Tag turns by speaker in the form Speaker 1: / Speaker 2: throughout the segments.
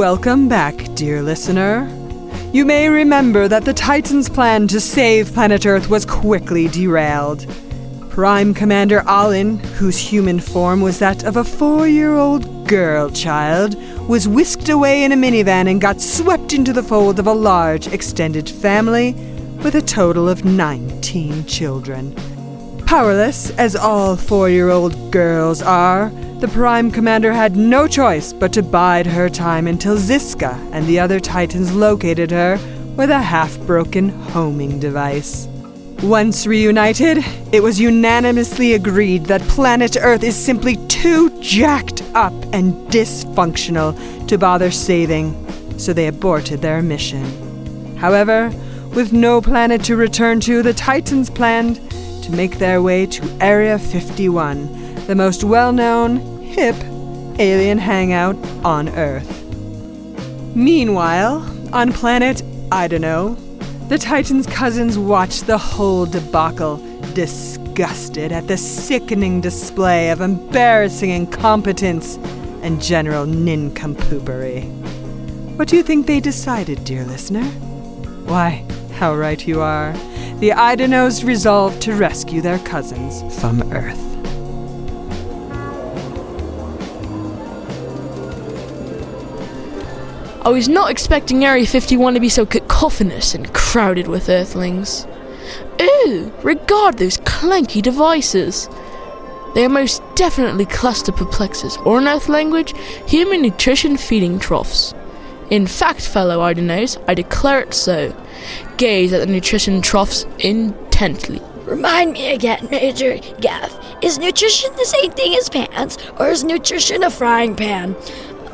Speaker 1: Welcome back, dear listener. You may remember that the Titans' plan to save planet Earth was quickly derailed. Prime Commander Alin, whose human form was that of a four year old girl child, was whisked away in a minivan and got swept into the fold of a large extended family with a total of 19 children. Powerless, as all four year old girls are, the Prime Commander had no choice but to bide her time until Ziska and the other Titans located her with a half broken homing device. Once reunited, it was unanimously agreed that planet Earth is simply too jacked up and dysfunctional to bother saving, so they aborted their mission. However, with no planet to return to, the Titans planned to make their way to Area 51, the most well known, hip alien hangout on Earth. Meanwhile, on planet I don't know, the Titans' cousins watched the whole debacle, disgusted at the sickening display of embarrassing incompetence and general nincompoopery. What do you think they decided, dear listener? Why, how right you are. The Idanos resolved to rescue their cousins from Earth.
Speaker 2: I was not expecting Area 51 to be so cacophonous and crowded with Earthlings. Ooh, regard those clanky devices. They are most definitely cluster perplexes, or in Earth language, human nutrition feeding troughs. In fact, fellow Idanos, I declare it so. Gaze at the nutrition troughs intently.
Speaker 3: Remind me again, Major Gaff. Is nutrition the same thing as pants, or is nutrition a frying pan?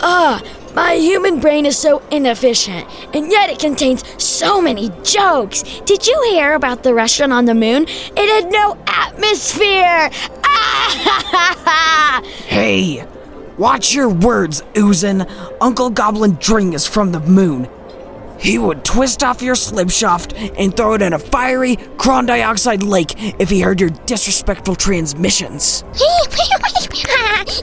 Speaker 3: Ah, my human brain is so inefficient, and yet it contains so many jokes. Did you hear about the restaurant on the moon? It had no atmosphere. Ah!
Speaker 4: Hey, watch your words, Oozin. Uncle Goblin Dring is from the moon. He would twist off your slipshaft and throw it in a fiery carbon dioxide lake if he heard your disrespectful transmissions.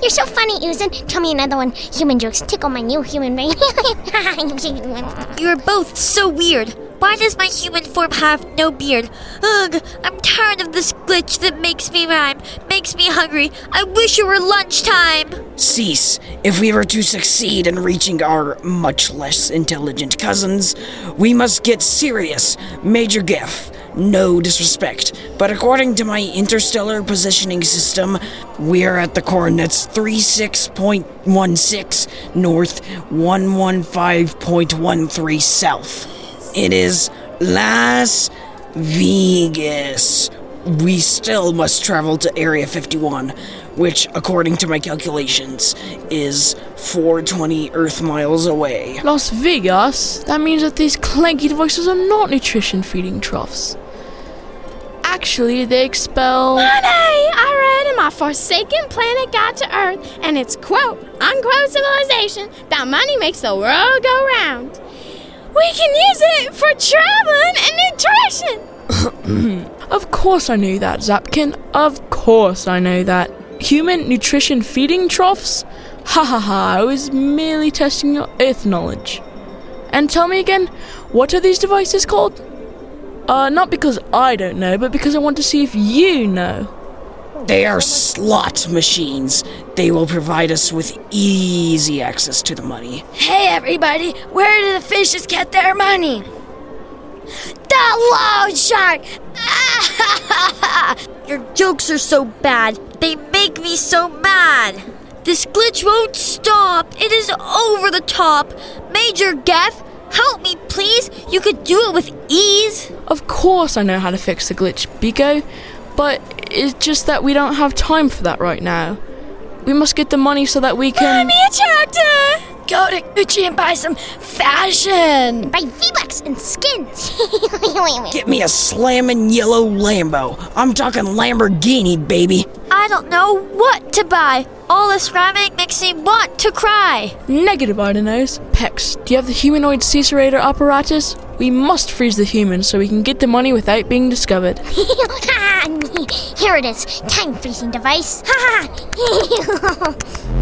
Speaker 5: You're so funny, Uzin. Tell me another one. Human jokes tickle my new human brain.
Speaker 6: You're both so weird. Why does my human form have no beard? Ugh, I'm tired of this glitch that makes me rhyme, makes me hungry. I wish it were lunchtime.
Speaker 4: Cease. If we were to succeed in reaching our much less intelligent cousins, we must get serious. Major Giff. No disrespect, but according to my interstellar positioning system, we are at the coordinates 36.16 north, 115.13 south. It is Las Vegas. We still must travel to Area 51, which, according to my calculations, is 420 Earth miles away.
Speaker 2: Las Vegas? That means that these clanky devices are not nutrition feeding troughs. Actually, they expel.
Speaker 7: Money! I read in my Forsaken Planet Guide to Earth, and it's quote unquote civilization that money makes the world go round. We can use it for traveling and nutrition.
Speaker 2: Of course I knew that, Zapkin. Of course I know that. Human nutrition feeding troughs? Ha ha ha, I was merely testing your earth knowledge. And tell me again, what are these devices called? Uh, not because I don't know, but because I want to see if you know.
Speaker 4: They are slot machines. They will provide us with easy access to the money.
Speaker 3: Hey, everybody, where do the fishes get their money? The loan shark!
Speaker 6: Your jokes are so bad. They make me so mad. This glitch won't stop. It is over the top. Major Gaff, help me, please. You could do it with ease.
Speaker 2: Of course I know how to fix the glitch, Biko, but it's just that we don't have time for that right now. We must get the money so that we
Speaker 7: Buy
Speaker 2: can.
Speaker 7: me a tractor!
Speaker 3: Go to Gucci and buy some fashion!
Speaker 5: Buy V-Bucks and skins.
Speaker 4: Get me a slamming yellow Lambo. I'm talking Lamborghini, baby.
Speaker 6: I don't know what to buy. All this rhyming makes me want to cry.
Speaker 2: Negative, I. Pex, do you have the humanoid Cicerator apparatus? We must freeze the humans so we can get the money without being discovered.
Speaker 5: Here it is. Time freezing device.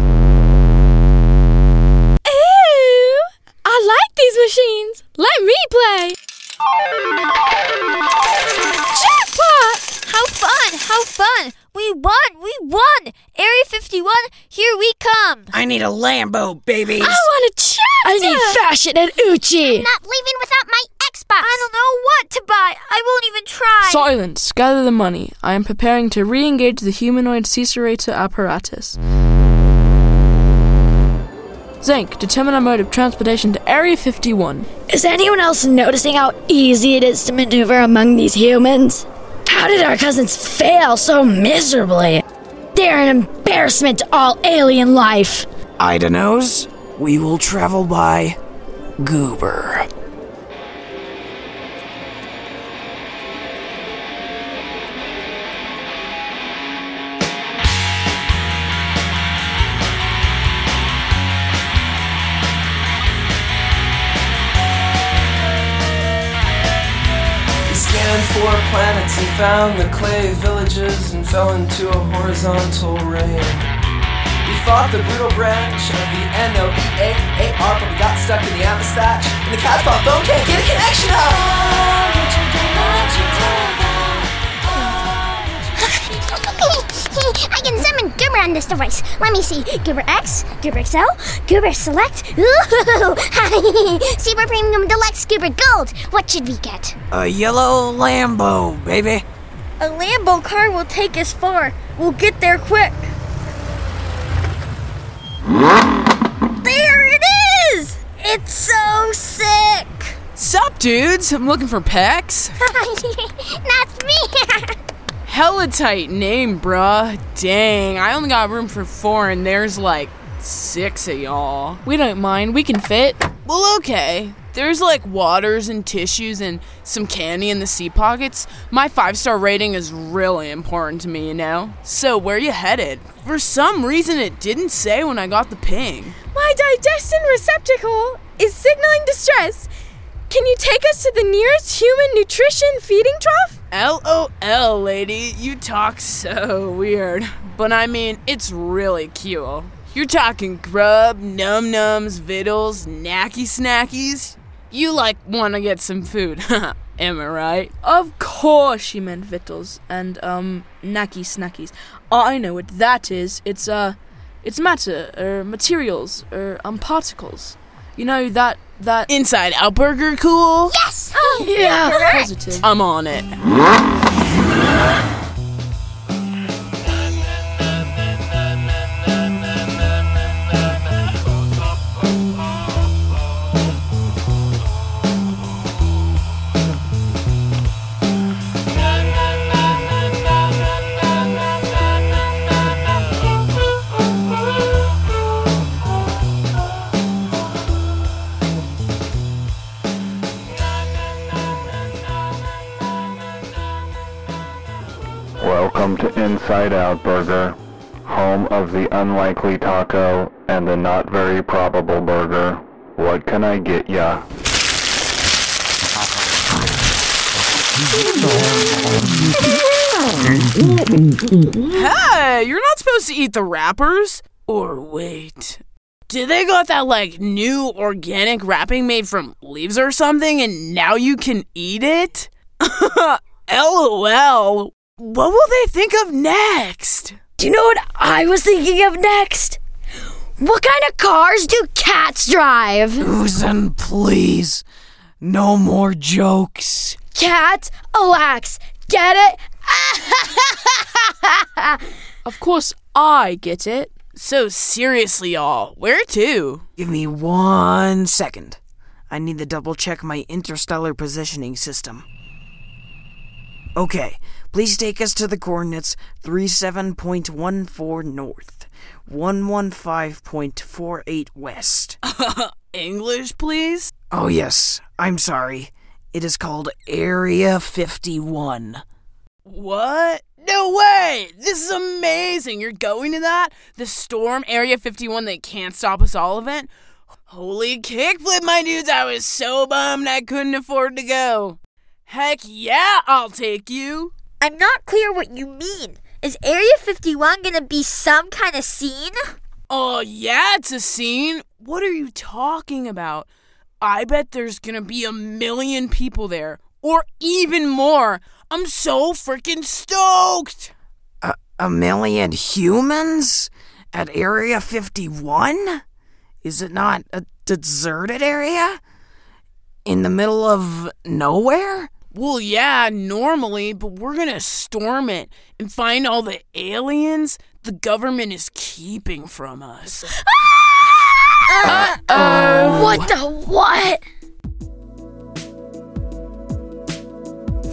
Speaker 4: I need a Lambo, babies.
Speaker 7: I want a tractor.
Speaker 3: I need fashion and Uchi.
Speaker 5: I'm not leaving without my Xbox.
Speaker 6: I don't know what to buy! I won't even try!
Speaker 8: Silence! Gather the money. I am preparing to re engage the humanoid Cicerator apparatus. Zank, determine our mode of transportation to Area 51.
Speaker 3: Is anyone else noticing how easy it is to maneuver among these humans? How did our cousins fail so miserably? They're an embarrassment to all alien life.
Speaker 4: Ida knows. We will travel by Goober.
Speaker 9: Planets and found the clay villages and fell into a horizontal rain. We fought the brutal branch of the NOEAAR, but we got stuck in the atmostat, and the Catspaw phone can't get a connection up!
Speaker 5: I can summon Goober on this device. Let me see. Goober X, Goober XL, Goober Select. Ooh! Super Premium Deluxe Goober Gold. What should we get?
Speaker 4: A yellow Lambo, baby.
Speaker 6: A Lambo car will take us far. We'll get there quick. There it is! It's so sick!
Speaker 8: Sup, dudes? I'm looking for Pex.
Speaker 5: That's me.
Speaker 8: Hella tight name, bruh. Dang, I only got room for four, and there's like six of y'all. We don't mind, we can fit. Well, okay. There's like waters and tissues and some candy in the sea pockets. My five star rating is really important to me, you know? So, where you headed? For some reason, it didn't say when I got the ping.
Speaker 7: My digestion receptacle is signaling distress. Can you take us to the nearest human nutrition feeding trough?
Speaker 8: LOL, lady, you talk so weird. But I mean, it's really cute. You're talking grub, num nums, vittles, knacky snackies. You like want to get some food, am I right? Of course she meant vittles and um knacky snackies. I know what that is. It's uh, it's matter or materials or um particles. You know that that inside out burger cool.
Speaker 5: yes.
Speaker 3: Yeah.
Speaker 8: Positive. I'm on it.
Speaker 10: Inside Out Burger, home of the unlikely taco and the not very probable burger. What can I get ya?
Speaker 8: Hey, you're not supposed to eat the wrappers. Or wait. Did they got that like new organic wrapping made from leaves or something and now you can eat it? LOL. What will they think of next?
Speaker 3: Do you know what I was thinking of next? What kind of cars do cats drive?
Speaker 4: Susan, please. No more jokes.
Speaker 3: Cat, relax. Get it?
Speaker 8: Of course I get it. So seriously, y'all, where to?
Speaker 4: Give me one second. I need to double check my interstellar positioning system. Okay, please take us to the coordinates 37.14 north, 115.48 west.
Speaker 8: English, please?
Speaker 4: Oh, yes, I'm sorry. It is called Area 51.
Speaker 8: What? No way! This is amazing! You're going to that? The Storm Area 51 They Can't Stop Us All event? Holy kickflip, my dudes! I was so bummed I couldn't afford to go. Heck yeah, I'll take you!
Speaker 6: I'm not clear what you mean. Is Area 51 gonna be some kind of scene?
Speaker 8: Oh, yeah, it's a scene. What are you talking about? I bet there's gonna be a million people there, or even more. I'm so freaking stoked!
Speaker 4: A, a million humans? At Area 51? Is it not a deserted area? In the middle of nowhere?
Speaker 8: Well, yeah, normally, but we're gonna storm it and find all the aliens the government is keeping from us. Ah!
Speaker 3: Uh-oh. What the what?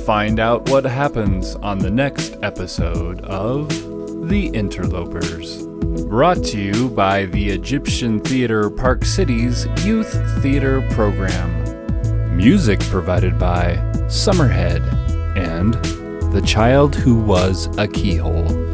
Speaker 11: Find out what happens on the next episode of The Interlopers. Brought to you by the Egyptian Theater Park City's Youth Theater Program. Music provided by Summerhead and The Child Who Was a Keyhole.